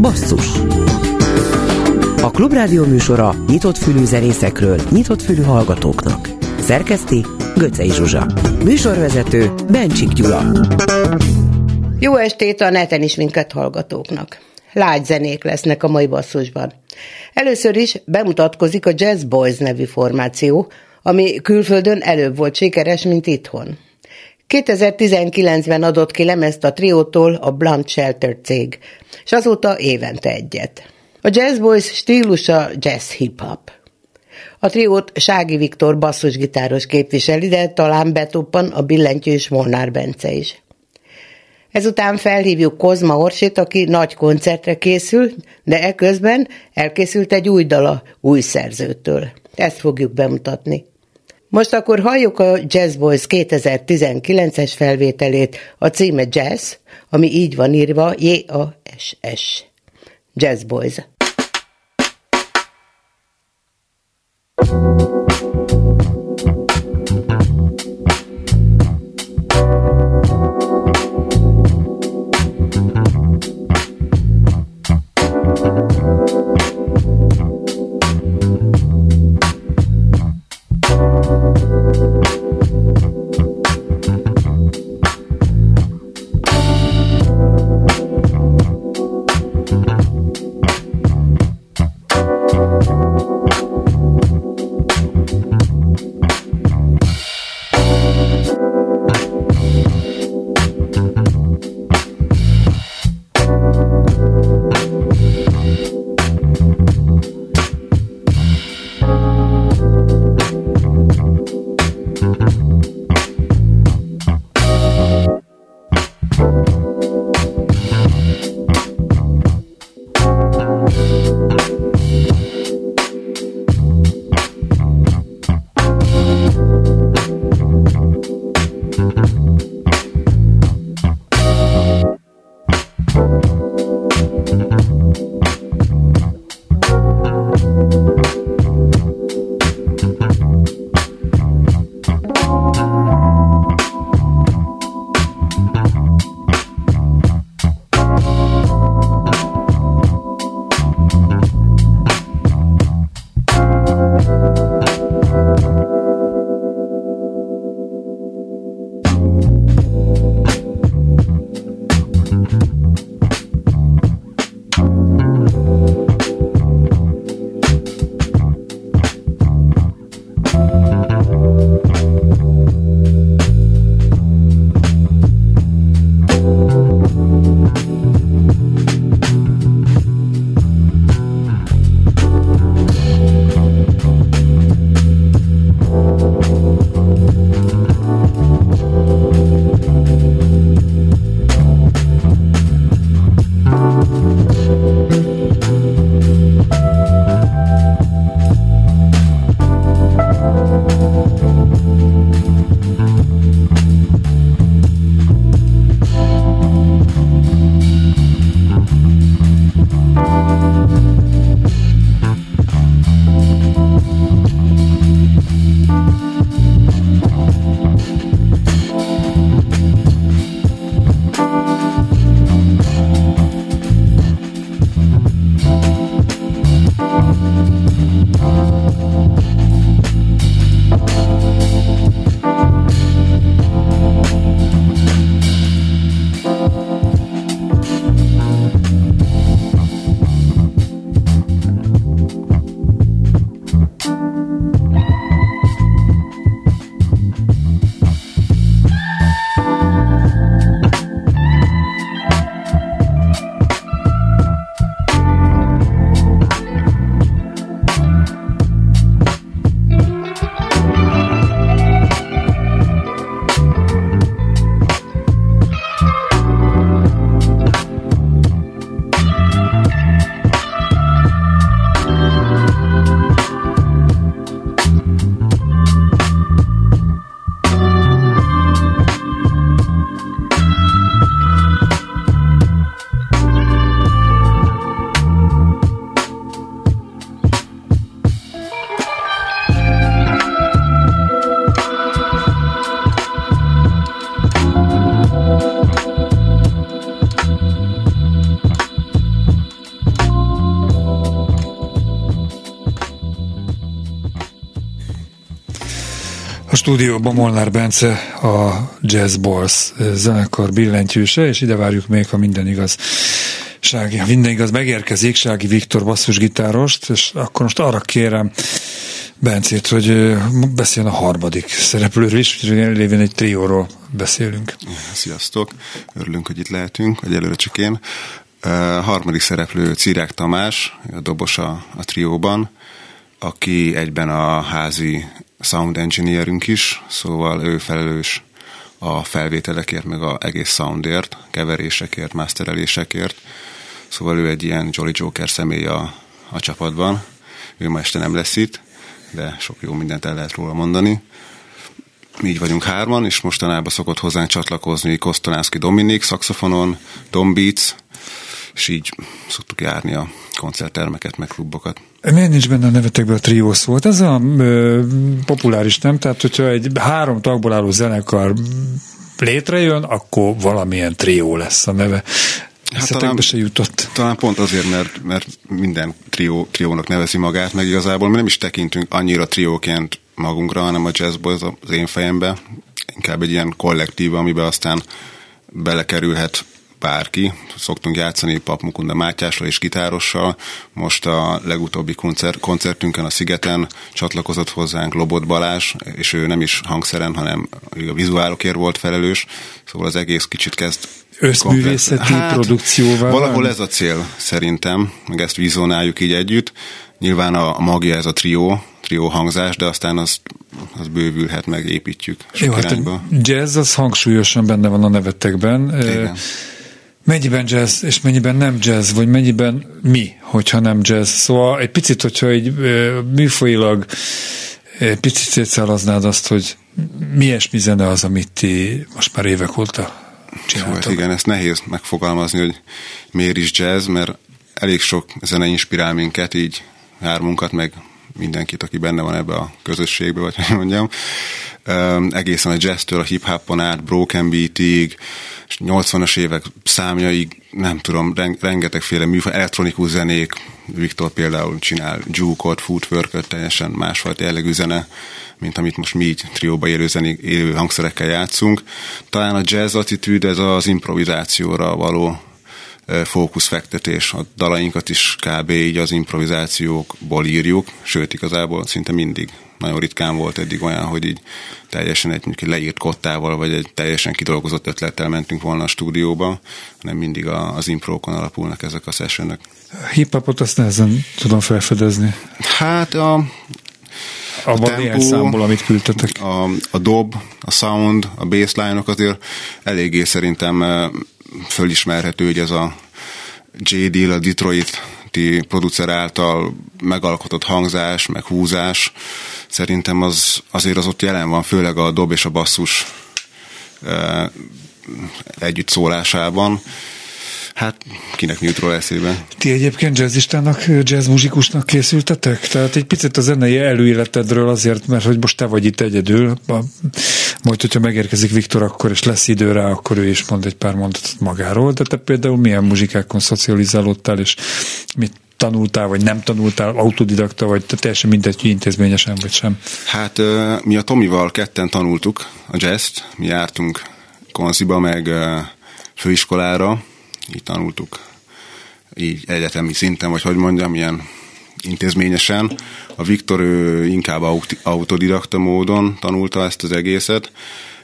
Basszus A Klubrádió műsora nyitott fülű zenészekről, nyitott fülű hallgatóknak. Szerkeszti Göcej Zsuzsa. Műsorvezető Bencsik Gyula. Jó estét a neten is minket hallgatóknak. Lágy zenék lesznek a mai basszusban. Először is bemutatkozik a Jazz Boys nevű formáció, ami külföldön előbb volt sikeres, mint itthon. 2019-ben adott ki lemezt a triótól a Blunt Shelter cég, és azóta évente egyet. A Jazz Boys stílusa jazz hip-hop. A triót Sági Viktor basszusgitáros képviseli, de talán betuppan a billentyűs Molnár Bence is. Ezután felhívjuk Kozma Orsit, aki nagy koncertre készül, de eközben elkészült egy új dala új szerzőtől. Ezt fogjuk bemutatni. Most akkor halljuk a Jazz Boys 2019-es felvételét, a címe Jazz, ami így van írva, J-A-S-S. Jazz Boys. thank you stúdióban Molnár Bence, a Jazz Boys zenekar billentyűse, és ide várjuk még, ha minden igaz. Sági, ha minden igaz, megérkezik Sági Viktor basszusgitárost, és akkor most arra kérem Bencét, hogy beszéljen a harmadik szereplőről is, lévén egy trióról beszélünk. Sziasztok, örülünk, hogy itt lehetünk, hogy előre csak én. A harmadik szereplő Cirák Tamás, a dobos a, a trióban, aki egyben a házi sound engineerünk is, szóval ő felelős a felvételekért, meg a egész soundért, keverésekért, masterelésekért. Szóval ő egy ilyen Jolly Joker személy a, a csapatban. Ő ma este nem lesz itt, de sok jó mindent el lehet róla mondani. Mi így vagyunk hárman, és mostanában szokott hozzánk csatlakozni Kosztonánszki Dominik, szaxofonon, Dom Beats, és így szoktuk járni a koncerttermeket, meg klubokat. Miért nincs benne a nevetekben a trió szó? Hát ez a ö, populáris, nem? Tehát, hogyha egy három tagból álló zenekar létrejön, akkor valamilyen trió lesz a neve. Hát talán, se jutott. Talán pont azért, mert, mert minden trió, triónak nevezi magát, meg igazából mi nem is tekintünk annyira trióként magunkra, hanem a jazzból az én fejembe inkább egy ilyen kollektív, amiben aztán belekerülhet bárki. Szoktunk játszani Pap Mukunda Mátyással és gitárossal. Most a legutóbbi koncert, koncertünkön a Szigeten csatlakozott hozzánk Lobot Balázs, és ő nem is hangszeren, hanem a vizuálokért volt felelős, szóval az egész kicsit kezd Összművészeti hát, produkcióval? Valahol ez a cél szerintem, meg ezt vizionáljuk így együtt. Nyilván a magia ez a trió, trió hangzás, de aztán azt az bővülhet, meg építjük sok Jó, hát a jazz az hangsúlyosan benne van a nevetekben. Igen. Mennyiben jazz, és mennyiben nem jazz, vagy mennyiben mi, hogyha nem jazz. Szóval egy picit, hogyha egy műfolyilag picit szétszálaznád azt, hogy mi ilyesmi zene az, amit ti most már évek óta csináltok. Hát igen, ezt nehéz megfogalmazni, hogy miért is jazz, mert elég sok zene inspirál minket, így hármunkat, meg mindenkit, aki benne van ebbe a közösségbe, vagy hogy mondjam. Egészen a jazztől a hip-hopon át, broken beatig, 80-as évek számjaig, nem tudom, rengetegféle műfaj, elektronikus zenék, Viktor például csinál juke-ot, footwork teljesen másfajta jellegű zene, mint amit most mi így trióba élő, zenék, élő hangszerekkel játszunk. Talán a jazz attitűd, ez az improvizációra való fókuszfektetés. A dalainkat is kb. így az improvizációkból írjuk, sőt igazából szinte mindig. Nagyon ritkán volt eddig olyan, hogy így teljesen egy, egy leírt kottával, vagy egy teljesen kidolgozott ötlettel mentünk volna a stúdióba, hanem mindig a, az imprókon alapulnak ezek a sessionök. Hip-hopot azt nehezen tudom felfedezni. Hát a, a, a tempó, számból, amit küldtetek. A, a dob, a sound, a bassline-ok azért eléggé szerintem fölismerhető, hogy ez a J. Deal, a Detroit producer által megalkotott hangzás, meg húzás, szerintem az, azért az ott jelen van, főleg a dob és a basszus e, együtt szólásában. Hát, kinek mi jut róla eszébe? Ti egyébként jazzistának, jazzmuzikusnak készültetek? Tehát egy picit a zenei előéletedről azért, mert hogy most te vagy itt egyedül, majd, hogyha megérkezik Viktor akkor, és lesz idő rá, akkor ő is mond egy pár mondatot magáról, de te például milyen muzsikákon szocializálódtál, és mit tanultál, vagy nem tanultál, autodidakta, vagy teljesen mindegy, intézményesen, vagy sem? Hát mi a Tomival ketten tanultuk a jazz-t, mi jártunk konziba, meg főiskolára, így tanultuk így egyetemi szinten, vagy hogy mondjam, ilyen intézményesen. A Viktor ő inkább autodidakta módon tanulta ezt az egészet,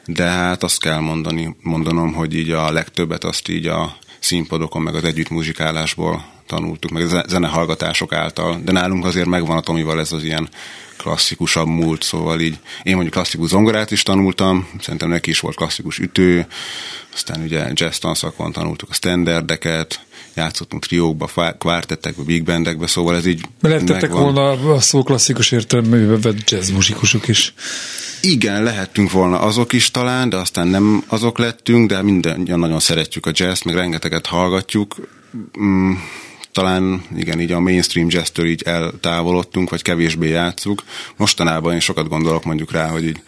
de hát azt kell mondani, mondanom, hogy így a legtöbbet azt így a színpadokon, meg az együttmuzsikálásból tanultuk, meg zenehallgatások által, de nálunk azért megvan a Tomival ez az ilyen klasszikusabb múlt, szóval így én mondjuk klasszikus zongorát is tanultam, szerintem neki is volt klasszikus ütő, aztán ugye jazz tanszakon tanultuk a standardeket, játszottunk triókba, kvártettekbe, big bandekbe, szóval ez így Lehettek volna a szó klasszikus értelműben vett jazz muzsikusok is. Igen, lehettünk volna azok is talán, de aztán nem azok lettünk, de minden nagyon szeretjük a jazz, meg rengeteget hallgatjuk. Mm, talán igen, így a mainstream jazz így eltávolodtunk, vagy kevésbé játszuk. Mostanában én sokat gondolok mondjuk rá, hogy így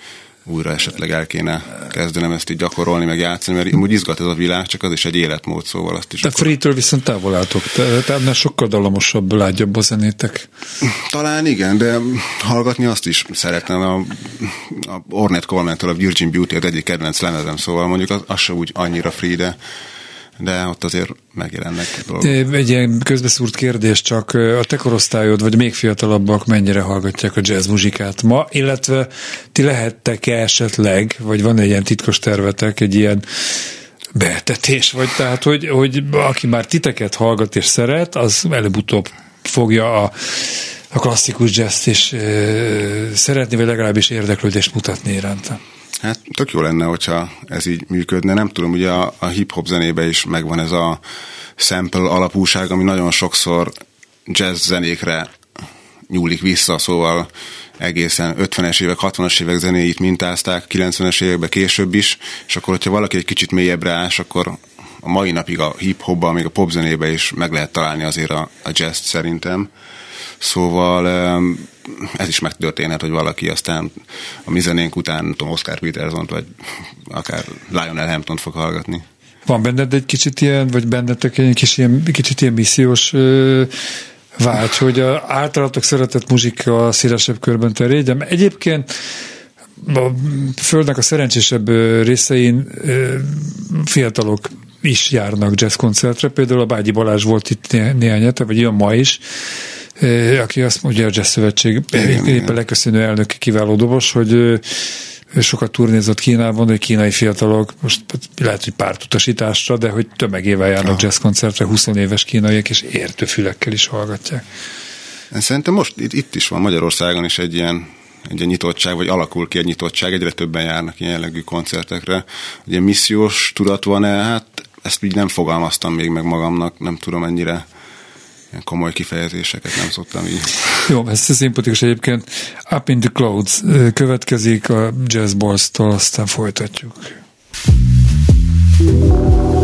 újra esetleg el kéne kezdenem ezt így gyakorolni, meg játszani, mert úgy izgat ez a világ, csak az is egy életmód, szóval azt is. De akkor... free-től viszont távol álltok, tehát sokkal dalomosabb, lágyabb a zenétek. Talán igen, de hallgatni azt is szeretem. A, a Ornette coleman a Virgin Beauty az egyik kedvenc lemezem, szóval mondjuk az, az se úgy annyira free, de de ott azért megjelennek dolgok. Egy ilyen közbeszúrt kérdés csak, a te korosztályod, vagy még fiatalabbak mennyire hallgatják a jazz muzsikát ma, illetve ti lehettek-e esetleg, vagy van egy ilyen titkos tervetek, egy ilyen betetés, vagy tehát, hogy, hogy aki már titeket hallgat és szeret, az előbb-utóbb fogja a, a klasszikus jazz és e, szeretni, vagy legalábbis érdeklődést mutatni iránta. Hát tök jó lenne, hogyha ez így működne. Nem tudom, ugye a, a hip-hop zenébe is megvan ez a sample alapúság, ami nagyon sokszor jazz zenékre nyúlik vissza, szóval egészen 50-es évek, 60-as évek zenéit mintázták, 90-es években később is, és akkor, hogyha valaki egy kicsit mélyebbre ás, akkor a mai napig a hip-hopban, még a pop zenébe is meg lehet találni azért a, a jazz szerintem. Szóval ez is megtörténhet, hogy valaki aztán a mi zenénk után, tudom, Oscar peterson vagy akár Lionel hampton fog hallgatni. Van benned egy kicsit ilyen, vagy bennetek egy kis ilyen, kicsit ilyen missziós ö, vágy, hogy a általatok szeretett muzsika szélesebb körben terjedjen. Egyébként a Földnek a szerencsésebb részein fiatalok is járnak jazzkoncertre, például a Bágyi Balázs volt itt néhány hete, vagy jön ma is, aki azt mondja, a Jazz Szövetség éppen leköszönő elnök kiváló dobos, hogy sokat turnézott Kínában, hogy kínai fiatalok, most lehet, hogy párt utasításra, de hogy tömegével járnak ah. jazzkoncertre, 20 éves kínaiak, és értő fülekkel is hallgatják. Szerintem most itt, itt is van Magyarországon is egy ilyen egy nyitottság, vagy alakul ki egy nyitottság, egyre többen járnak ilyen jellegű koncertekre. Ugye missziós tudat van-e? Hát ezt így nem fogalmaztam még meg magamnak, nem tudom ennyire ilyen komoly kifejezéseket nem szoktam így. Jó, ez szimpatikus egyébként. Up in the Clouds következik a Jazz Balls-tól, aztán folytatjuk. thank you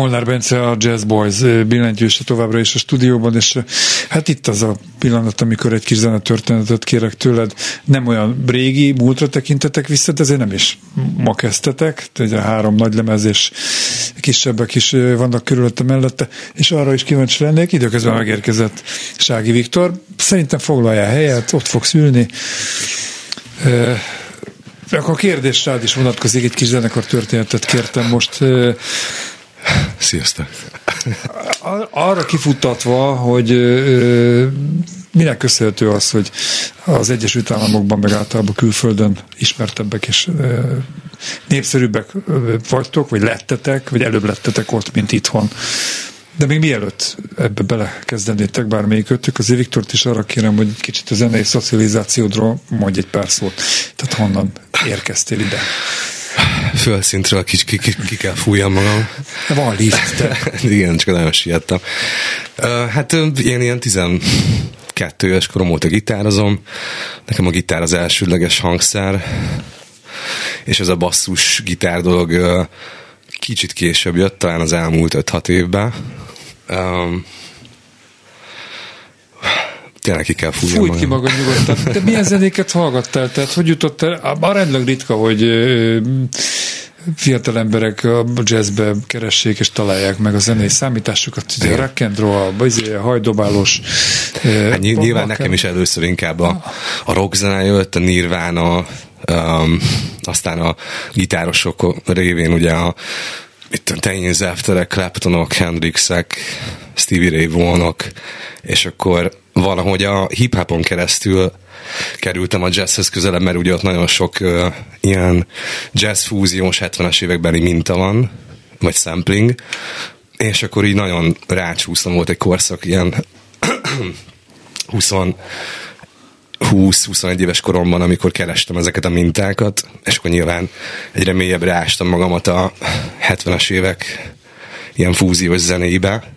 Molnár Bence a Jazz Boys billentyűse továbbra is a stúdióban, és hát itt az a pillanat, amikor egy kis zenetörténetet kérek tőled. Nem olyan régi, múltra tekintetek vissza, de ezért nem is ma kezdtetek, ugye három nagy lemez és kisebbek is vannak körülötte mellette, és arra is kíváncsi lennék, időközben megérkezett Sági Viktor. Szerintem foglalja helyet, ott fogsz ülni. Akkor a kérdés rád is vonatkozik, egy kis zenekar történetet kértem most. Sziasztok! Arra kifutatva, hogy minek köszönhető az, hogy az Egyesült Államokban, meg általában külföldön ismertebbek és népszerűbbek vagytok, vagy lettetek, vagy előbb lettetek ott, mint itthon. De még mielőtt ebbe belekezdenétek bármelyikötök, azért Viktort is arra kérem, hogy kicsit a zenei szocializációdról mondj egy pár szót. Tehát honnan érkeztél ide? Fölszintről ki, ki, ki, ki kell fújjam magam. Van lift. Igen, csak nagyon siettem. Hát én ilyen 12 éves korom óta gitározom. Nekem a gitár az elsődleges hangszer, és ez a basszus gitár dolog kicsit később jött, talán az elmúlt 5-6 évben. Um, tényleg ki kell fújni. Fújt ki magad nyugodtan. Te milyen zenéket hallgattál? Tehát hogy jutottál? A rendleg ritka, hogy fiatal emberek a jazzbe keressék és találják meg a zenei számításukat, ugye a rock and roll, a hajdobálós. Hát nyilván nekem is először inkább a, a rock zene jött, a Nirvana, um, aztán a gitárosok révén ugye a itt a Tényi Zefterek, Claptonok, Hendrixek, Stevie Ray Vaughanok, és akkor valahogy a hip-hopon keresztül kerültem a jazzhez közelebb, mert ugye ott nagyon sok uh, ilyen jazz fúziós 70-es évekbeli minta van, vagy sampling, és akkor így nagyon rácsúsztam, volt egy korszak, ilyen 20 20-21 éves koromban, amikor kerestem ezeket a mintákat, és akkor nyilván egyre mélyebbre ástam magamat a 70-es évek ilyen fúziós zenébe,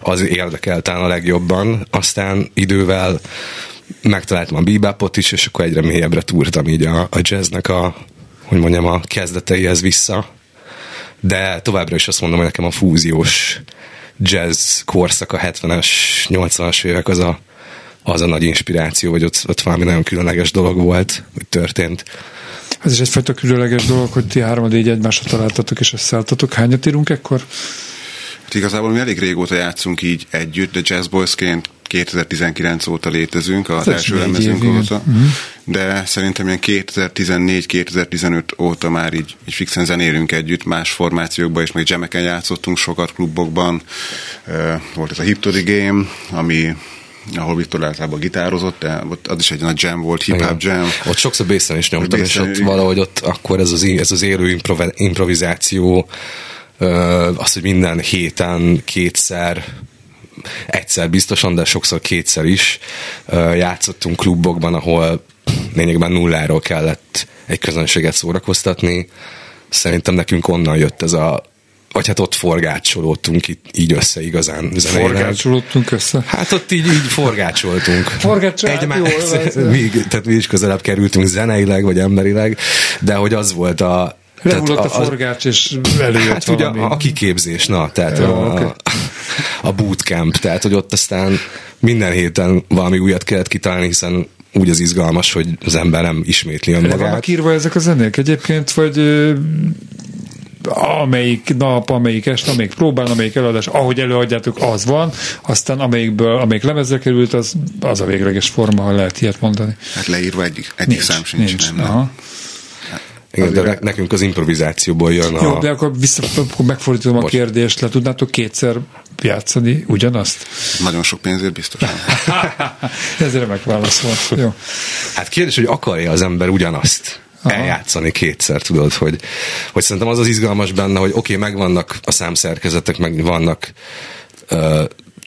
az érdekelt a legjobban, aztán idővel megtaláltam a bebopot is, és akkor egyre mélyebbre túrtam így a, a jazznek a, hogy mondjam, a kezdeteihez vissza. De továbbra is azt mondom, hogy nekem a fúziós jazz korszak a 70-es, 80-as évek az a, az a nagy inspiráció, hogy ott, ott valami nagyon különleges dolog volt, hogy történt. Ez is egyfajta különleges dolog, hogy ti háromad így egymásra találtatok és összeálltatok. Hányat írunk ekkor? Igazából mi elég régóta játszunk így együtt, de Jazz Boys-ként 2019 óta létezünk, az Ez első lemezünk óta, uh-huh. de szerintem ilyen 2014-2015 óta már így, így fixen zenélünk együtt, más formációkban, és még jameken játszottunk sokat klubokban. Volt ez a Hip Game, ami ahol Viktor általában gitározott, de ott az is egy nagy jam volt, hip-hop jam. Ott sokszor bészen is nyomtam, és ott valahogy ott akkor ez az, ez az élő improvizáció, az, hogy minden héten kétszer egyszer biztosan, de sokszor kétszer is játszottunk klubokban, ahol lényegben nulláról kellett egy közönséget szórakoztatni. Szerintem nekünk onnan jött ez a vagy hát ott forgácsolódtunk itt, így össze igazán zeneileg. Forgácsolódtunk össze? Hát ott így, így forgácsoltunk. Egymás, mi, tehát mi is közelebb kerültünk zeneileg, vagy emberileg, de hogy az volt a, Lehullott a, a forgács, és előjött hát valami. ugye a, a kiképzés, na, tehát Jó, a, okay. a bootcamp, tehát hogy ott aztán minden héten valami újat kellett kitalálni, hiszen úgy az izgalmas, hogy az ember nem ismétli önmagát. Vannak írva ezek a zenék egyébként, vagy amelyik nap, amelyik este, amelyik próbál, amelyik előadás, ahogy előadjátok, az van, aztán amelyikből, amelyik lemezre került, az, az a végleges forma, ha lehet ilyet mondani. Hát leírva egyik, egyik nincs, szám sincs. Nincs. Nem, Aha. Igen, de ne, nekünk az improvizációból jön a... Jó, de akkor, vissza, akkor megfordítom Most. a kérdést, le tudnátok kétszer játszani ugyanazt? Nagyon sok pénzért biztosan. Ez remek válasz volt. Jó. Hát kérdés, hogy akarja az ember ugyanazt? Aha. eljátszani kétszer, tudod, hogy, hogy szerintem az az izgalmas benne, hogy oké, okay, megvannak a számszerkezetek, meg vannak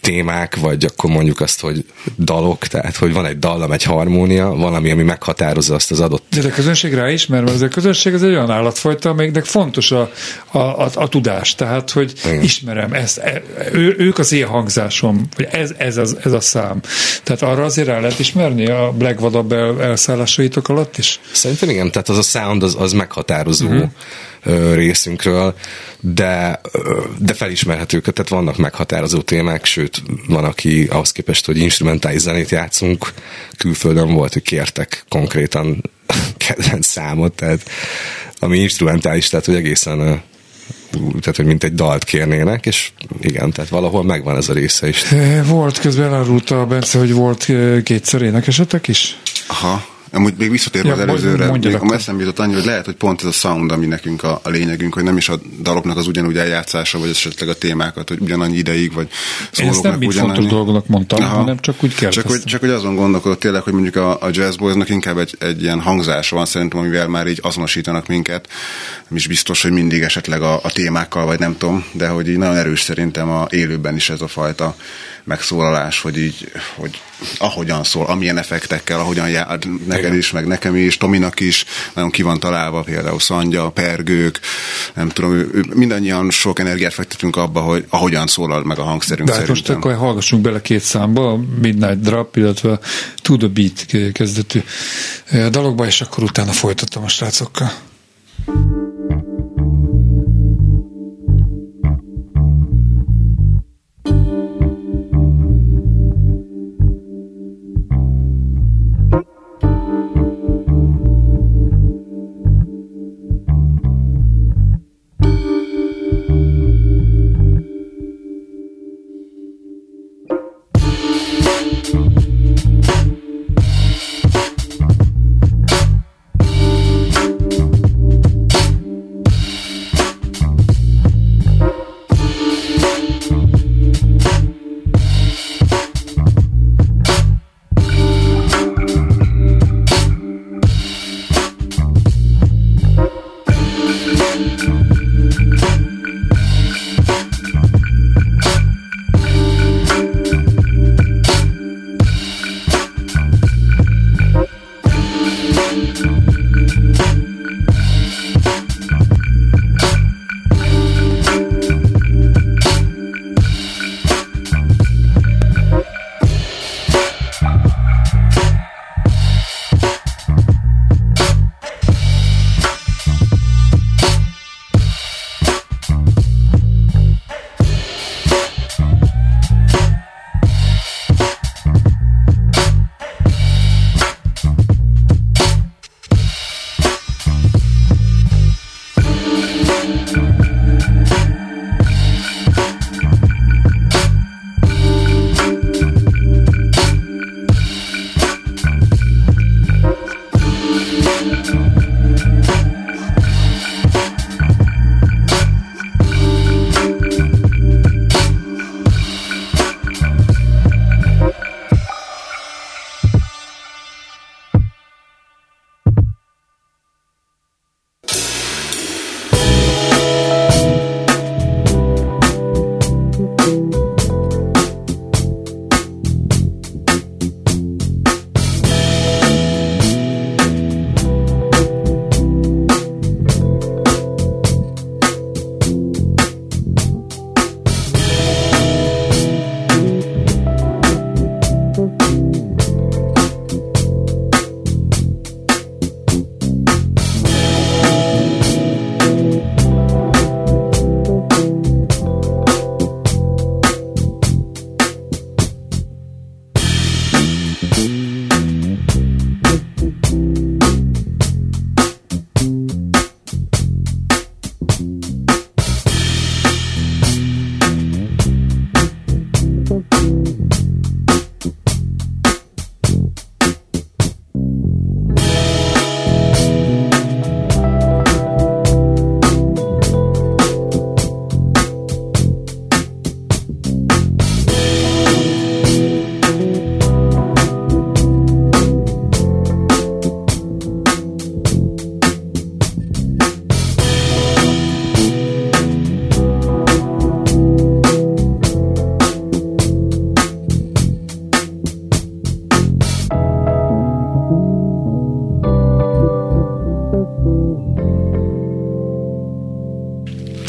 témák, vagy akkor mondjuk azt, hogy dalok, tehát hogy van egy dallam, egy harmónia, valami, ami meghatározza azt az adott. De a közönség ráismer, mert a közönség ez egy olyan állatfajta, amelyiknek fontos a, a, a, a tudás, tehát hogy Igen. ismerem, ezt, e, ő, ők az én hangzásom, vagy ez, ez, az, ez a szám. Tehát arra azért el lehet ismerni a Black Vadabb el, elszállásaitok alatt is? Szerintem igen, tehát az a sound az, az meghatározó. Uh-huh részünkről, de, de felismerhetők, tehát vannak meghatározó témák, sőt, van, aki ahhoz képest, hogy instrumentális zenét játszunk, külföldön volt, hogy kértek konkrétan kedvenc számot, tehát ami instrumentális, tehát hogy egészen tehát, hogy mint egy dalt kérnének, és igen, tehát valahol megvan ez a része is. Volt közben elárulta a Bence, hogy volt kétszer énekesetek is? Aha. Amúgy még visszatérve ja, az előzőre, még a eszembe jutott annyi, hogy lehet, hogy pont ez a sound, ami nekünk a, a lényegünk, hogy nem is a daloknak az ugyanúgy eljátszása, vagy esetleg a témákat, hogy ugyanannyi ideig, vagy Én ezt nem mit fontos dolgoknak mondtam, Aha. hanem csak úgy kérdeztem. Csak hogy, csak hogy azon gondolkodott tényleg, hogy mondjuk a, a Jazz Boysnak inkább egy, egy ilyen hangzása van szerintem, amivel már így azonosítanak minket. Nem is biztos, hogy mindig esetleg a, a témákkal, vagy nem tudom, de hogy így nagyon erős szerintem a élőben is ez a fajta megszólalás, hogy így, hogy ahogyan szól, amilyen effektekkel, ahogyan jár, neked Igen. is, meg nekem is, Tominak is, nagyon ki van találva, például Szandja, Pergők, nem tudom, ő, mindannyian sok energiát fektetünk abba, hogy ahogyan szólal meg a hangszerünk De hát most akkor hallgassunk bele két számba, Midnight Drop, illetve To The Beat kezdetű dalokba, és akkor utána folytatom a srácokkal.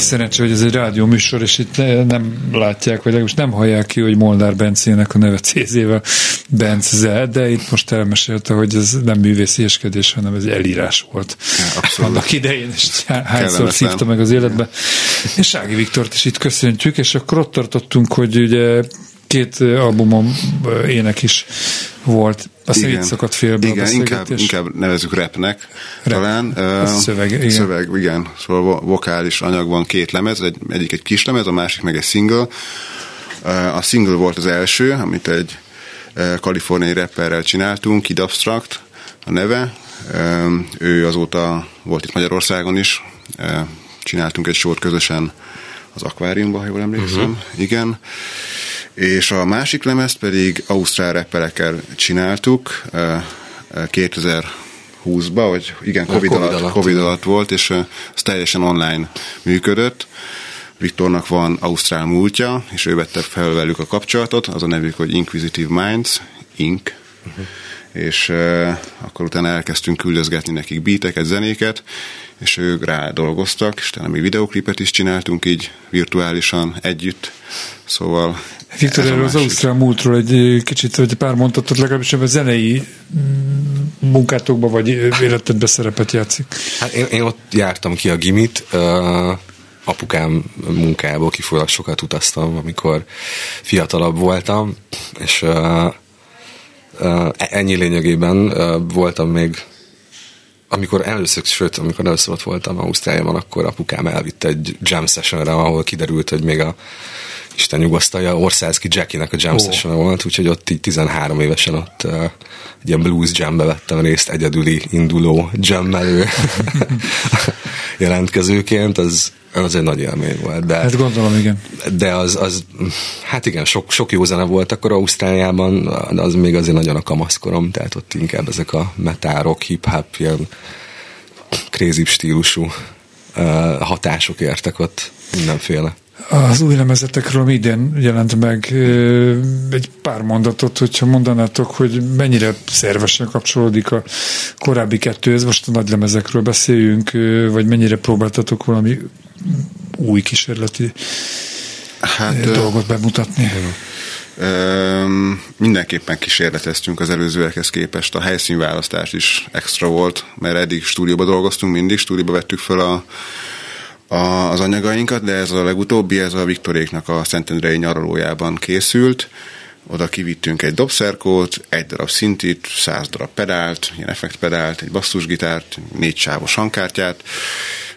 Szerencsé, hogy ez egy rádió műsor, és itt nem látják, vagy legalábbis nem hallják ki, hogy Molnár Bencének a neve Cézével Bence, de itt most elmesélte, hogy ez nem művészieskedés, hanem ez elírás volt. Ja, Annak idején, és hányszor szívta meg az életbe. És Sági Viktort is itt köszöntjük, és akkor ott tartottunk, hogy ugye két albumom ének is volt. Azt igen, itt szakadt félbe Igen, inkább, inkább nevezük rapnek Rap. talán. Uh, szöveg, igen. Szöveg, igen. Szóval vokális anyagban két lemez, egy, egyik egy kis lemez, a másik meg egy single. Uh, a single volt az első, amit egy uh, kaliforniai rapperrel csináltunk, Kid Abstract a neve. Uh, ő azóta volt itt Magyarországon is. Uh, csináltunk egy sort közösen az akváriumban, ha jól emlékszem. Uh-huh. Igen és a másik lemezt pedig ausztrál rapperekkel csináltuk 2020-ban, vagy igen, COVID, COVID, alatt, alatt. COVID alatt volt, és ez teljesen online működött. Viktornak van ausztrál múltja, és ő vette fel velük a kapcsolatot, az a nevük, hogy Inquisitive Minds, Inc. Uh-huh. És uh, akkor utána elkezdtünk küldözgetni nekik beateket, zenéket, és ők rá dolgoztak, és talán még videoklipet is csináltunk így virtuálisan együtt, szóval Viktor, erről az Ausztrál múltról egy kicsit, vagy pár mondatot legalábbis a zenei mm, munkátokban vagy életedben szerepet játszik. Hát én, én ott jártam ki a gimit, uh, apukám munkájából kifolyólag sokat utaztam, amikor fiatalabb voltam, és uh, uh, ennyi lényegében uh, voltam még amikor először, sőt, amikor először ott voltam Ausztráliában, akkor apukám elvitte egy jam sessionre, ahol kiderült, hogy még a Isten nyugasztalja, Orszánszki Jackie-nek a jam oh. session volt, úgyhogy ott így 13 évesen ott uh, egy ilyen blues jambe vettem részt, egyedüli induló jammelő jelentkezőként, az, az egy nagy élmény volt. De, hát gondolom, igen. De az, az hát igen, sok, sok jó zene volt akkor Ausztráliában, az még azért nagyon a kamaszkorom, tehát ott inkább ezek a metárok, hip-hop, ilyen crazy stílusú hatások értek ott mindenféle. Az új lemezetekről idén jelent meg egy pár mondatot, hogyha mondanátok, hogy mennyire szervesen kapcsolódik a korábbi kettőhez, most a nagy lemezekről beszéljünk, vagy mennyire próbáltatok valami új kísérleti hát, dolgot bemutatni? mindenképpen kísérleteztünk az előzőekhez képest. A helyszínválasztás is extra volt, mert eddig stúdióba dolgoztunk, mindig stúdióba vettük föl a a, az anyagainkat, de ez a legutóbbi, ez a Viktoréknak a Szentendrei nyaralójában készült. Oda kivittünk egy dobszerkót, egy darab szintit, száz darab pedált, ilyen effektpedált, egy basszusgitárt, négy sávos hangkártyát,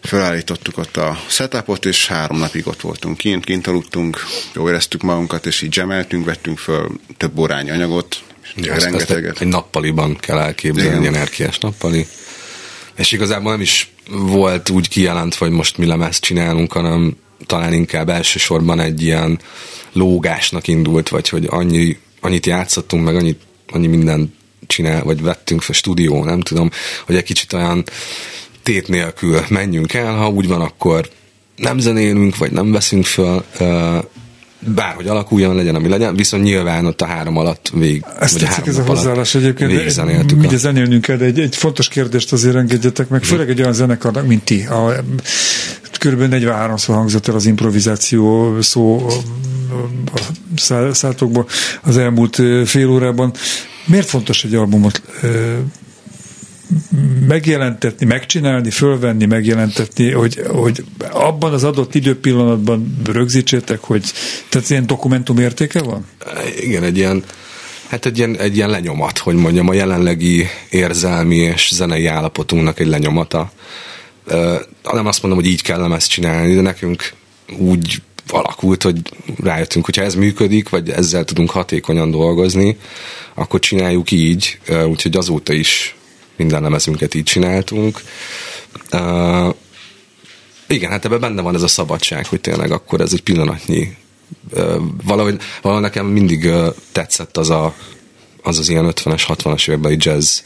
felállítottuk ott a setupot, és három napig ott voltunk kint, kint aludtunk, jó éreztük magunkat, és így gemeltünk, vettünk föl több órányi anyagot, ja, rengeteget. Ezt egy nappaliban kell elképzelni, ilyen erkies nappali. És igazából nem is volt úgy kijelentve, hogy most mi lemezt csinálunk, hanem talán inkább elsősorban egy ilyen lógásnak indult, vagy hogy annyi, annyit játszottunk, meg annyit, annyi mindent csinál, vagy vettünk fel stúdió, nem tudom, hogy egy kicsit olyan tét nélkül menjünk el, ha úgy van, akkor nem zenélünk, vagy nem veszünk föl, bárhogy alakuljon, legyen, ami legyen, viszont nyilván ott a három alatt végig. Ezt tetszik ez a hozzáállás egyébként. Ugye zenélnünk kell, egy, egy fontos kérdést azért engedjetek meg, főleg egy olyan zenekarnak, mint ti. A, körülbelül 43-szor hangzott el az improvizáció szó a szátokból az elmúlt fél órában. Miért fontos egy albumot megjelentetni, megcsinálni, fölvenni, megjelentetni, hogy, hogy abban az adott időpillanatban rögzítsétek, hogy tehát ilyen dokumentum értéke van? Igen, egy ilyen Hát egy ilyen, egy ilyen lenyomat, hogy mondjam, a jelenlegi érzelmi és zenei állapotunknak egy lenyomata. Nem azt mondom, hogy így kell ezt csinálni, de nekünk úgy alakult, hogy rájöttünk, hogyha ez működik, vagy ezzel tudunk hatékonyan dolgozni, akkor csináljuk így, úgyhogy azóta is minden lemezünket így csináltunk. Uh, igen, hát ebben benne van ez a szabadság, hogy tényleg akkor ez egy pillanatnyi uh, valahogy, valahogy nekem mindig uh, tetszett az a az az ilyen 50-es, 60-as évekbeli jazz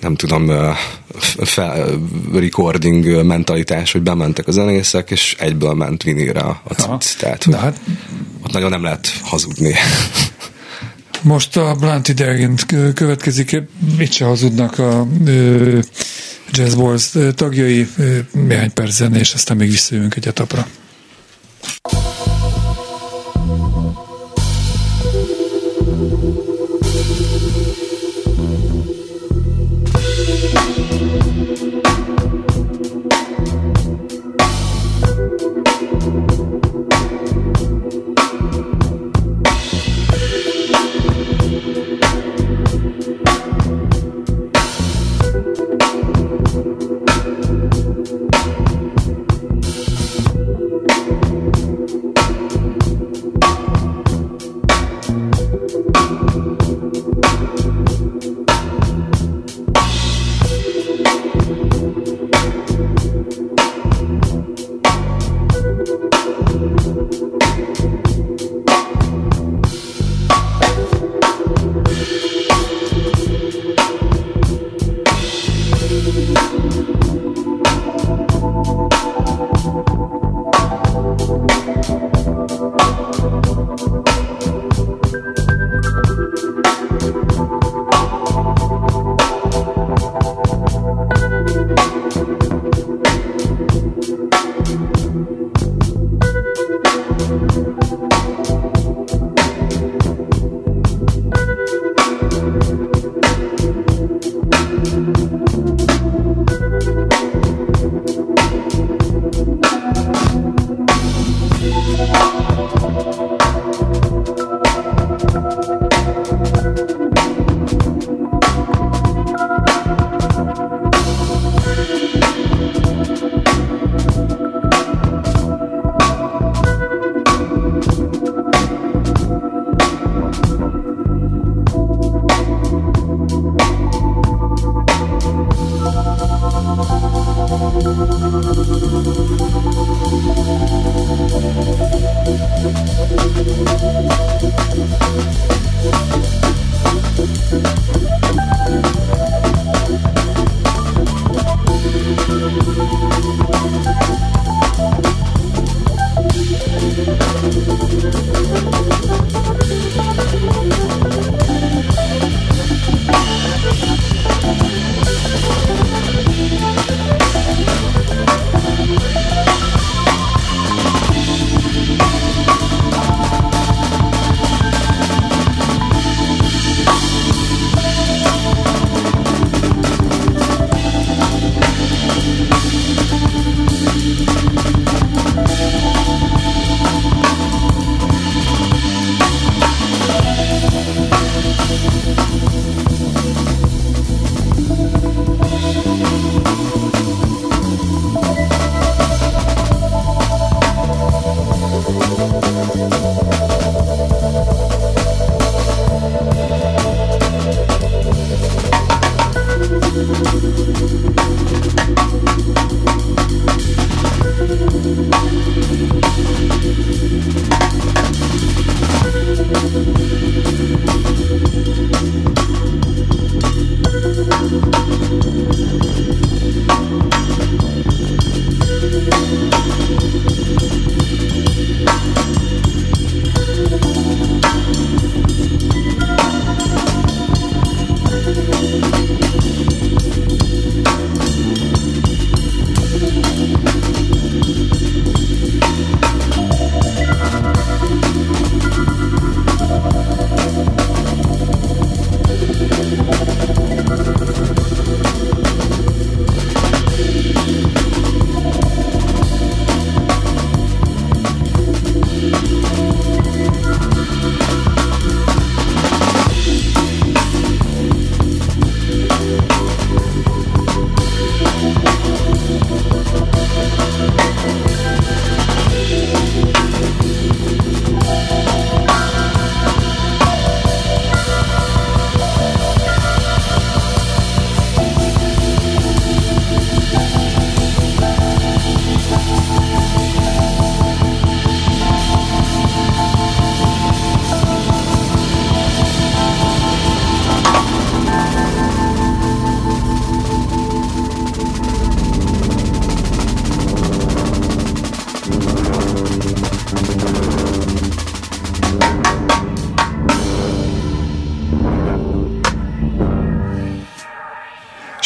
nem tudom, fel, recording mentalitás, hogy bementek a zenészek, és egyből ment vinére a, a cucc. Tehát, hogy hát... ott nagyon nem lehet hazudni. Most a Blunt Ideagent következik, mit se hazudnak a Jazz Balls tagjai néhány percen, és aztán még visszajövünk egy etapra.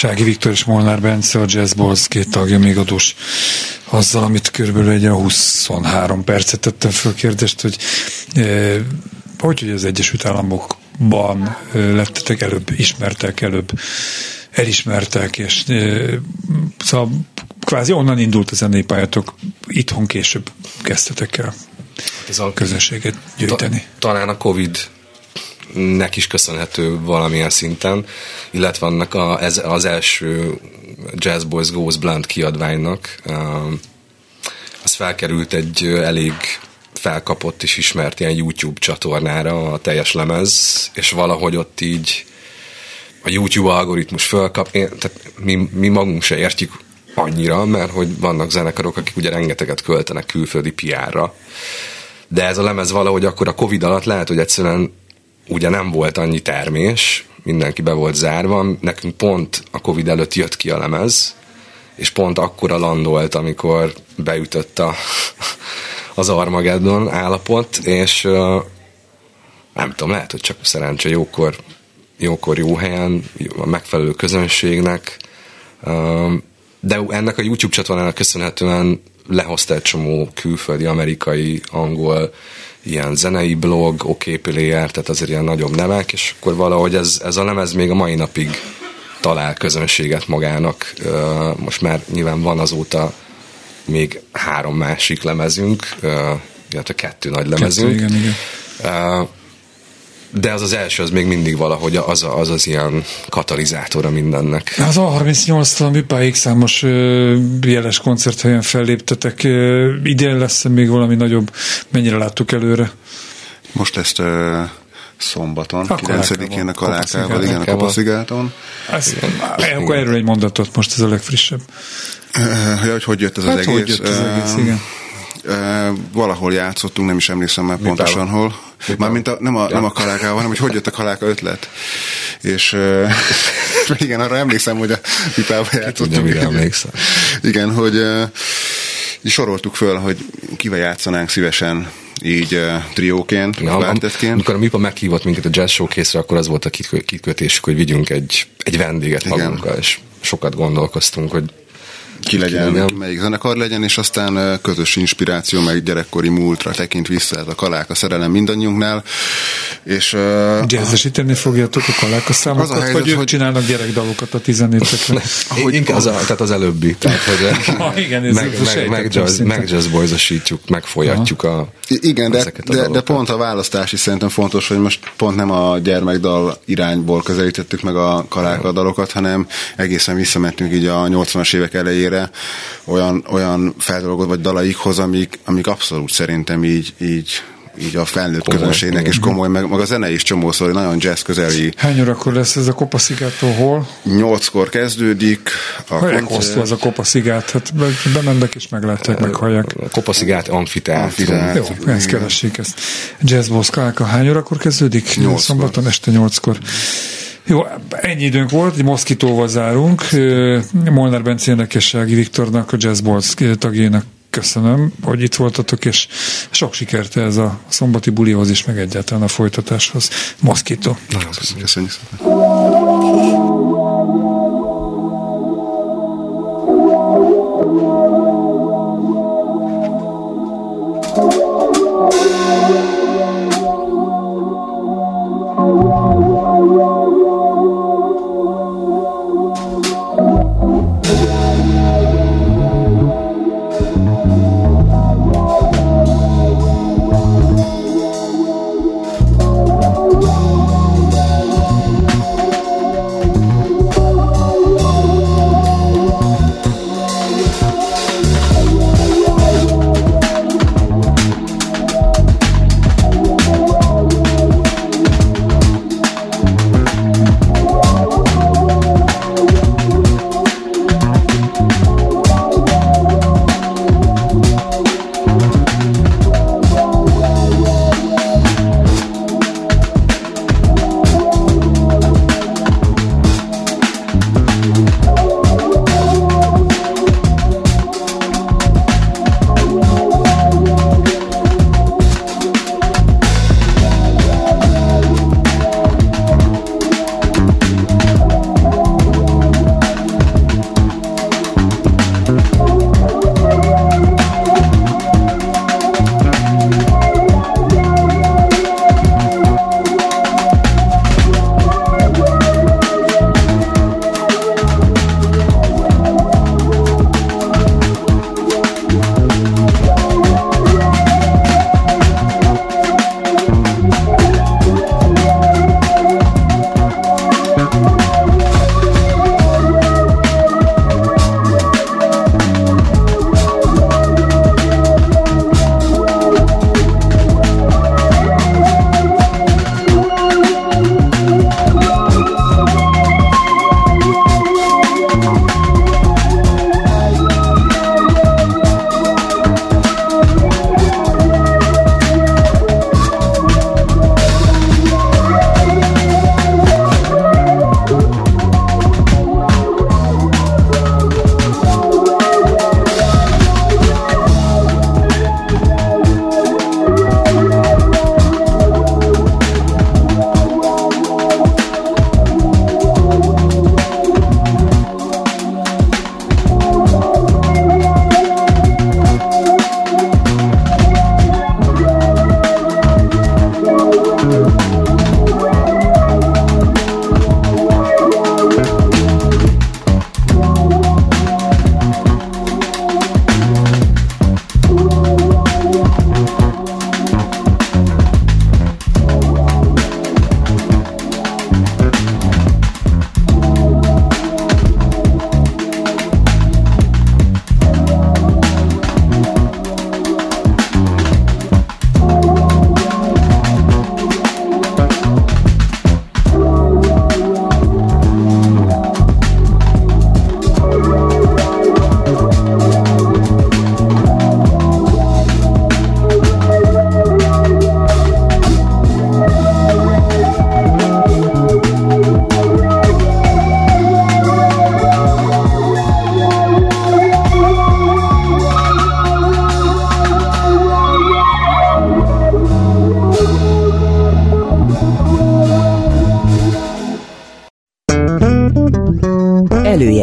Sági Viktor és Molnár Bence, a Jazz Balls két tagja még adós azzal, amit körülbelül egy 23 percet tettem föl kérdést, hogy eh, hogy, hogy az Egyesült Államokban eh, lettetek előbb, ismertek előbb, elismertek, és eh, szóval kvázi onnan indult a zenei pályátok, itthon később kezdtetek el ez a közönséget gyűjteni. Ta, talán a Covid nek is köszönhető valamilyen szinten, illetve annak a, ez az első Jazz Boys Goes Blunt kiadványnak. Um, az felkerült egy elég felkapott és ismert ilyen YouTube csatornára a teljes lemez, és valahogy ott így a YouTube algoritmus fölkap, tehát mi, mi magunk se értjük annyira, mert hogy vannak zenekarok, akik ugye rengeteget költenek külföldi PR-ra, de ez a lemez valahogy akkor a Covid alatt lehet, hogy egyszerűen ugye nem volt annyi termés, mindenki be volt zárva, nekünk pont a Covid előtt jött ki a lemez, és pont akkora landolt, amikor beütött a, az Armageddon állapot, és nem tudom, lehet, hogy csak szerencse jókor, jókor jó helyen, a megfelelő közönségnek, de ennek a YouTube csatornának köszönhetően lehozta egy csomó külföldi, amerikai, angol ilyen zenei blog, OK Player, tehát azért ilyen nagyobb nevek, és akkor valahogy ez, ez a lemez még a mai napig talál közönséget magának. Most már nyilván van azóta még három másik lemezünk, illetve kettő nagy lemezünk. Kettő, igen, igen de az az első, az még mindig valahogy az az, az ilyen katalizátora mindennek. Az A38-tal műpáig számos jeles koncerthelyen felléptetek. Idén lesz még valami nagyobb? Mennyire láttuk előre? Most ezt uh, szombaton, 9-én a Kalákával, igen, a Kopaszigáton. Akkor erről egy mondatot, most ez a legfrissebb. Uh, hogy hogy jött ez hát az egész? Hogy jött az egész, igen. Uh, valahol játszottunk, nem is emlékszem már pontosan hol. Mármint a, nem, a, ja. nem a kalákával, hanem hogy hogy jött a kaláka ötlet. És uh, igen, arra emlékszem, hogy a pipába játszottunk. Tudja, emlékszem. Igen, hogy uh, soroltuk föl, hogy kivel játszanánk szívesen így uh, trióként, ja, kvártetként. Amikor a MIPA meghívott minket a jazz showcase akkor az volt a kitkötésük, hogy vigyünk egy, egy vendéget Igen. magunkkal, és sokat gondolkoztunk, hogy ki legyen, ki melyik zenekar legyen, és aztán közös inspiráció, meg gyerekkori múltra tekint vissza ez a kalák a szerelem mindannyiunknál. És, uh, Jazzesíteni fogjátok a kaláka számokat, az a helyzet, vagy ők hogy... csinálnak gyerekdalokat a tizenévekre? hogy Inkább az, a, tehát az előbbi. Tehát, hogy ha, igen, ez meg, meg, meg, jazz, meg jazz boysosítjuk, megfolyatjuk a Igen, de, de, de pont a választás is szerintem fontos, hogy most pont nem a gyermekdal irányból közelítettük meg a kaláka dalokat, hanem egészen visszamentünk így a 80-as évek elejére végére olyan, olyan feldolgozott vagy dalaikhoz, amik, amik abszolút szerintem így, így így a felnőtt komoly, közönségnek is komoly, meg, meg a zene is csomószor, nagyon jazz közeli. Hány órakor lesz ez a Kopaszigától hol? Nyolckor kezdődik. A Melyek hosszú az a Kopaszigát? Hát bemennek és meglátják, meghallják. A Kopaszigát amfiteátrum. Jó, ezt keressék ezt. Jazz Boszkálka hány órakor kezdődik? Nyolckor. Szombaton este nyolckor. Jó, ennyi időnk volt, egy moszkitóval zárunk. Molnár Bencének és Sági Viktornak, a Jazz Balls tagjénak köszönöm, hogy itt voltatok, és sok sikert ez a szombati bulihoz is, meg egyáltalán a folytatáshoz. Moszkító. Nagyon köszönjük. köszönjük szépen.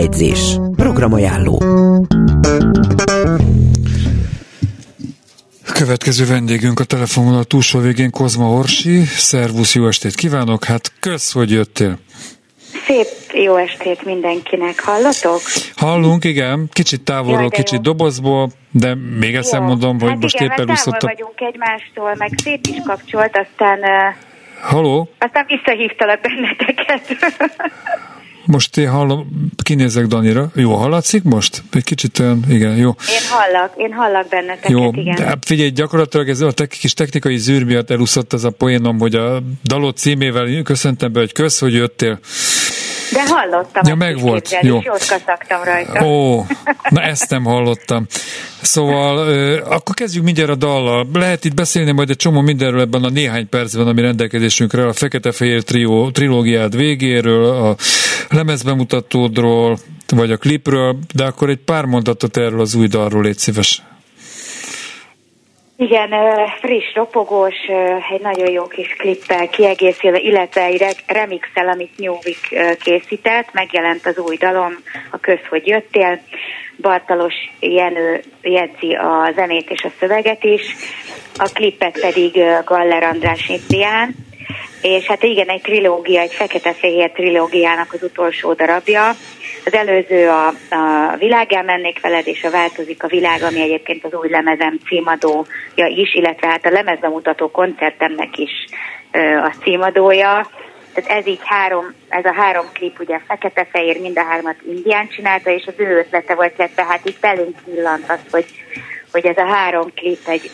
Előjegyzés. Programajánló. Következő vendégünk a telefonvonal túlsó végén Kozma Orsi. Szervusz, jó estét kívánok! Hát kösz, hogy jöttél! Szép jó estét mindenkinek, hallatok? Hallunk, igen, kicsit távolról, Jaj, kicsit jó. dobozból, de még ezt mondom, hogy hát most igen, éppen úszott. vagyunk egymástól, meg szép is kapcsolt, aztán... Haló? Aztán visszahívtalak benneteket. Most én hallom, kinézek Danira. Jó, hallatszik most? Egy kicsit olyan, igen, jó. Én hallak, én hallak benneteket, jó, igen. De hát figyelj, gyakorlatilag ez a te- kis technikai zűr miatt elúszott ez a poénom, hogy a dalot címével köszöntem be, hogy kösz, hogy jöttél. De hallottam. Ja, meg volt. Jó. Jót kaszaktam rajta. Ó, na ezt nem hallottam. Szóval akkor kezdjük mindjárt a dallal. Lehet itt beszélni majd egy csomó mindenről ebben a néhány percben, ami rendelkezésünkre a Fekete-Fehér trió, trilógiád végéről, a lemezbemutatódról, vagy a klipről, de akkor egy pár mondatot erről az új dalról légy szíves. Igen, friss, ropogós, egy nagyon jó kis klippel kiegészülve, illetve egy remixel, amit Nyúvik készített, megjelent az új dalom, a Köz, hogy jöttél. Bartalos Jenő jegyzi a zenét és a szöveget is, a klippet pedig Galler András Indián, és hát igen, egy trilógia, egy fekete-fehér trilógiának az utolsó darabja. Az előző a, a Világán mennék veled, és a Változik a világ, ami egyébként az új lemezem címadója is, illetve hát a lemezbemutató koncertemnek is ö, a címadója. Tehát ez így három, ez a három klip ugye fekete-fehér, mind a hármat indián csinálta, és az ő ötlete volt, illetve hát itt belénk villant az, hogy, hogy ez a három klip egy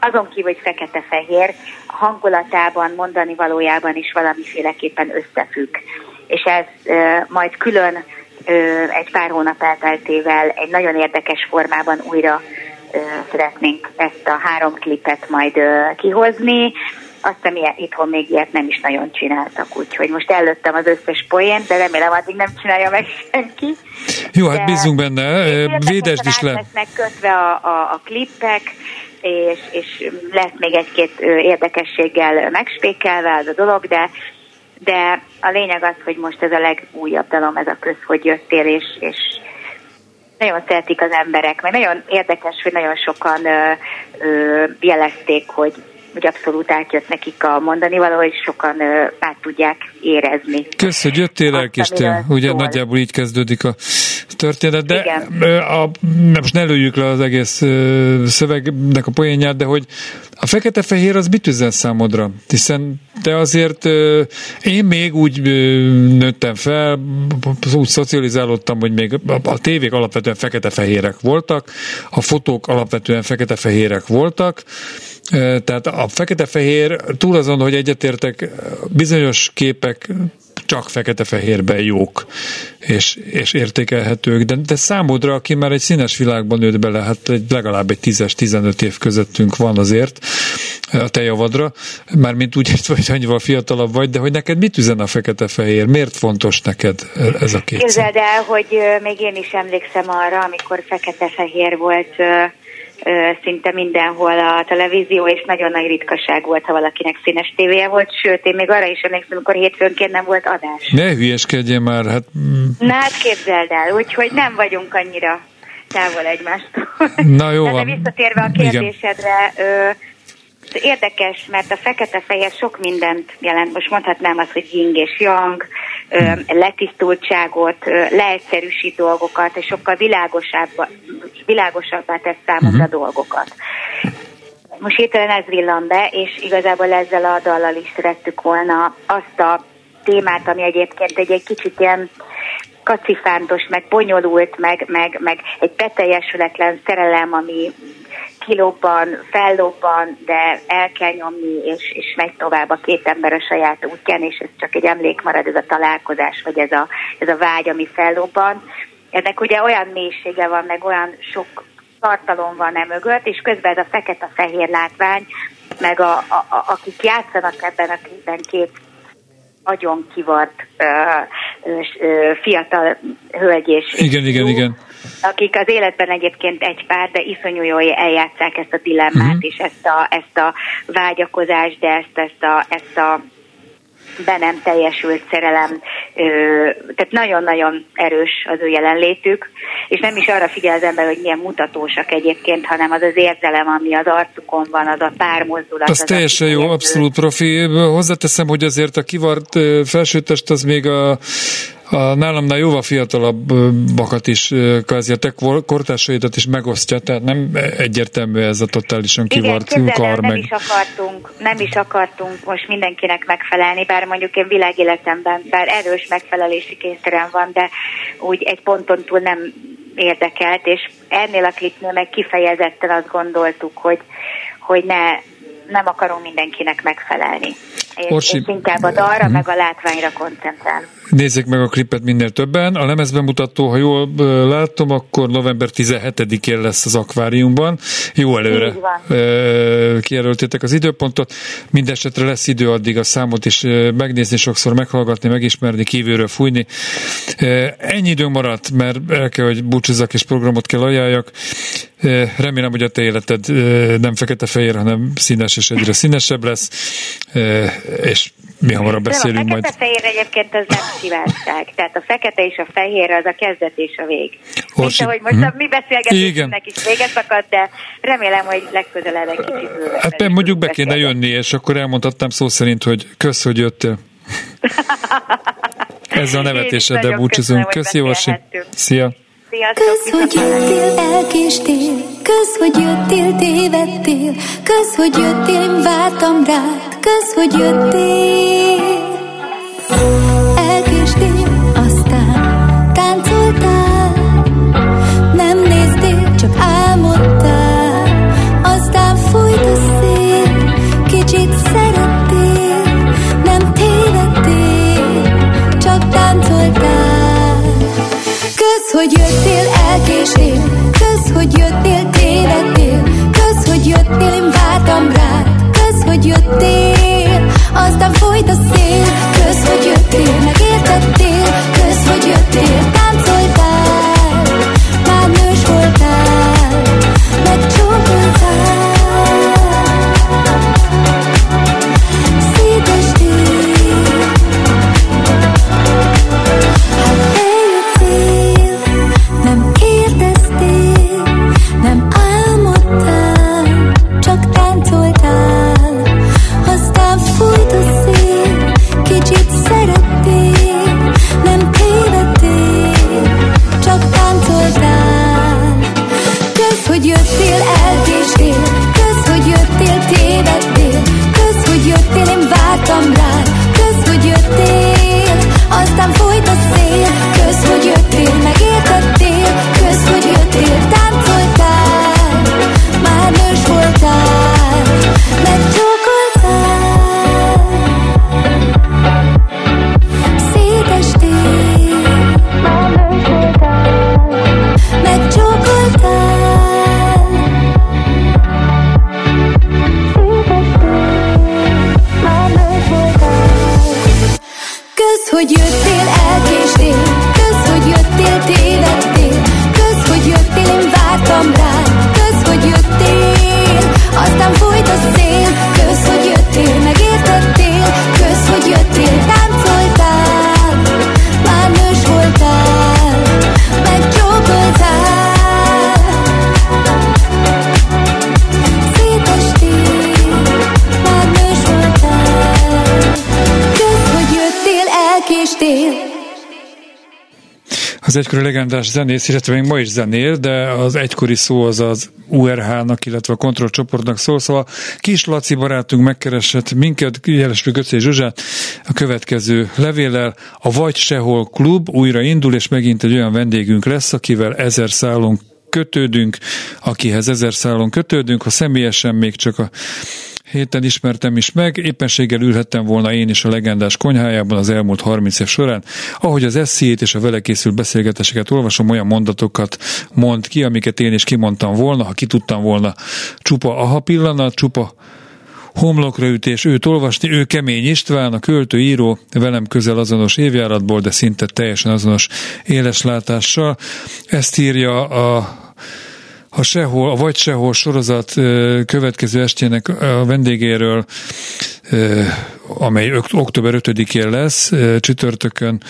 azon kívül, hogy fekete-fehér, hangulatában, mondani valójában is valamiféleképpen összefügg. És ez majd külön egy pár hónap elteltével egy nagyon érdekes formában újra szeretnénk ezt a három klipet majd kihozni. Aztán ilyen, itthon még ilyet nem is nagyon csináltak, úgyhogy most előttem az összes poén, de remélem addig nem csinálja meg senki. Jó, hát bízunk benne, védesd is le. lesznek kötve a, a, a klippek, és, és lesz még egy-két érdekességgel megspékelve az a dolog, de, de a lényeg az, hogy most ez a legújabb dalom, ez a köz, hogy jöttél, és, és nagyon szeretik az emberek, mert nagyon érdekes, hogy nagyon sokan ö, ö, jelezték, hogy hogy abszolút átjött nekik a mondani való, és sokan át tudják érezni. Kösz, hogy jöttél, elkistél. Ugye szól. nagyjából így kezdődik a történet, de Igen. A, most ne lőjük le az egész szövegnek a poénját, de hogy a fekete-fehér az mit üzen számodra? Hiszen te azért, én még úgy nőttem fel, úgy szocializálódtam, hogy még a tévék alapvetően fekete-fehérek voltak, a fotók alapvetően fekete-fehérek voltak, tehát a fekete-fehér túl azon, hogy egyetértek, bizonyos képek csak fekete-fehérben jók, és, és értékelhetők, de, de számodra, aki már egy színes világban nőtt bele, hát egy, legalább egy 10-15 év közöttünk van azért a te javadra, mármint úgy értve, hogy annyival fiatalabb vagy, de hogy neked mit üzen a fekete-fehér? Miért fontos neked ez a két Képzeld el, hogy még én is emlékszem arra, amikor fekete-fehér volt szinte mindenhol a televízió, és nagyon nagy ritkaság volt, ha valakinek színes tévéje volt, sőt, én még arra is emlékszem, amikor hétfőnként nem volt adás. Ne hülyeskedjen már, hát... Mm. Na hát képzeld el, úgyhogy nem vagyunk annyira távol egymástól. Na jó. De visszatérve a kérdésedre, Igen. Érdekes, mert a fekete-fehér sok mindent jelent. Most mondhatnám azt, hogy ying és yang, letisztultságot, leegyszerűsít dolgokat, és sokkal világosabbá, világosabbá tesz számomra uh-huh. dolgokat. Most hirtelen ez villan be, és igazából ezzel a dallal is szerettük volna azt a témát, ami egyébként egy, egy kicsit ilyen kacifántos, meg bonyolult, meg, meg, meg egy beteljesületlen szerelem, ami kilobban, fellobban, de el kell nyomni, és, és megy tovább a két ember a saját útján, és ez csak egy emlék marad, ez a találkozás, vagy ez a, ez a vágy, ami fellobban. Ennek ugye olyan mélysége van, meg olyan sok tartalom van e mögött, és közben ez a fekete-fehér látvány, meg a, a, a, akik játszanak ebben a klipben két nagyon kivart ö, fiatal hölgy és igen, igen, igen. akik az életben egyébként egy pár, de iszonyú jól eljátszák ezt a dilemmát, uh-huh. és ezt a, ezt a vágyakozást, de ezt, ezt a, ezt a be nem teljesült szerelem, tehát nagyon-nagyon erős az ő jelenlétük, és nem is arra figyel az ember, hogy milyen mutatósak egyébként, hanem az az érzelem, ami az arcukon van, az a pármozdulat. Az, az teljesen jó, abszolút profi. Hozzáteszem, hogy azért a kivart felsőtest az még a a nálamnál jóval fiatalabbakat is, kvázi a te kortársaidat is megosztja, tehát nem egyértelmű ez a totálisan kivart Igen, kar. nem meg... is akartunk, nem is akartunk most mindenkinek megfelelni, bár mondjuk én világéletemben, bár erős megfelelési kényszerem van, de úgy egy ponton túl nem érdekelt, és ennél a klipnél meg kifejezetten azt gondoltuk, hogy, hogy ne, nem akarunk mindenkinek megfelelni. És, Orsi, és inkább a dalra, meg a látványra koncentrál. Nézzék meg a klipet minél többen. A lemezbemutató, ha jól látom, akkor november 17-én lesz az akváriumban. Jó előre kijelöltétek az időpontot. Mindenesetre lesz idő addig a számot is megnézni, sokszor meghallgatni, megismerni, kívülről fújni. Ennyi idő maradt, mert el kell, hogy búcsúzzak és programot kell ajánljak. Remélem, hogy a te életed nem fekete-fehér, hanem színes és egyre színesebb lesz, és mi hamarabb beszélünk majd. A fekete-fehér egyébként az nem szivárság. Tehát a fekete és a fehér az a kezdet és a vég. Orsi. Mint ahogy most hmm. a mi beszélgetésünknek is véget szakadt, de remélem, hogy legközelebb egy kicsit Hát be, mondjuk be kéne jönni, és akkor elmondhattam szó szerint, hogy kösz, hogy jöttél. Ezzel a nevetéseddel búcsúzunk. Köszi, Orsi. Szia. Kösz, hogy jöttél, elkéstél, kösz, hogy jöttél, tévedtél, kösz, hogy jöttél, én vártam rád, kösz, hogy jöttél. Jöttél, én vártam rád, kösz, hogy jöttél, aztán folyt a szél, kösz, hogy jöttél, megértettél, az egykori legendás zenész, illetve még ma is zenél, de az egykori szó az az URH-nak, illetve a kontrollcsoportnak szól, szóval Kis Laci barátunk megkeresett minket, Jeleső Göcé Zsuzsát a következő levéllel. A Vagy Sehol Klub újra indul, és megint egy olyan vendégünk lesz, akivel ezer szálon kötődünk, akihez ezer szálon kötődünk, ha személyesen még csak a héten ismertem is meg, éppenséggel ülhettem volna én is a legendás konyhájában az elmúlt 30 év során, ahogy az eszét és a vele készült beszélgetéseket olvasom, olyan mondatokat mond ki, amiket én is kimondtam volna, ha ki tudtam volna. Csupa aha pillanat, csupa homlokra ütés őt olvasni, ő Kemény István, a költő író, velem közel azonos évjáratból, de szinte teljesen azonos éleslátással. Ezt írja a a sehol, a vagy sehol sorozat következő estének a vendégéről, amely október 5-én lesz, csütörtökön,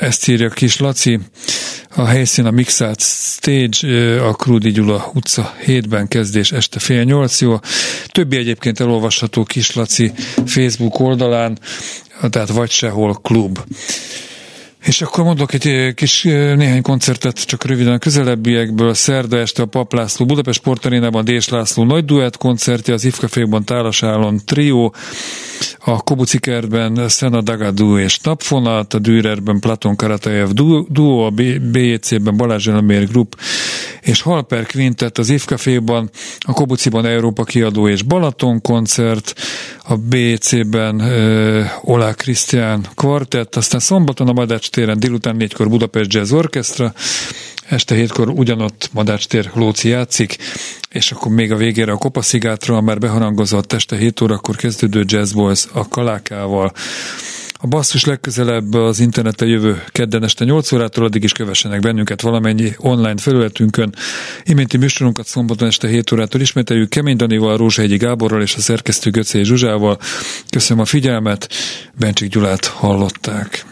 ezt írja Kis Laci, a helyszín a Mixát Stage, a Krúdi Gyula utca 7-ben kezdés este fél nyolc jó. Többi egyébként elolvasható Kis Laci Facebook oldalán, tehát vagy sehol klub. És akkor mondok egy eh, kis eh, néhány koncertet, csak röviden a közelebbiekből. Szerda este a Pap László Budapest Sportarénában Dés László nagy duett koncertje, az Ifkafékban Tálas Állon trió, a Kobuci kertben Szena Dagadu és Napfonat, a Dürerben Platon Karatajev duo, a BJC-ben Balázs Elemér Group és Halper Quintet, az Ifkaféban, a Kobuciban Európa kiadó és Balaton koncert, a BJC-ben uh, Olá Krisztián kvartett, aztán szombaton a Madács téren délután négykor Budapest Jazz Orchestra, este hétkor ugyanott Madács tér Lóci játszik, és akkor még a végére a Kopaszigátról már beharangozott este 7 órakor kezdődő Jazz Boys a Kalákával. A basszus legközelebb az interneten jövő kedden este 8 órától, addig is kövessenek bennünket valamennyi online felületünkön. Iménti műsorunkat szombaton este 7 órától ismételjük Kemény Danival, Rózsahegyi Gáborral és a szerkesztő Göcé Zsuzsával. Köszönöm a figyelmet, Bencsik Gyulát hallották.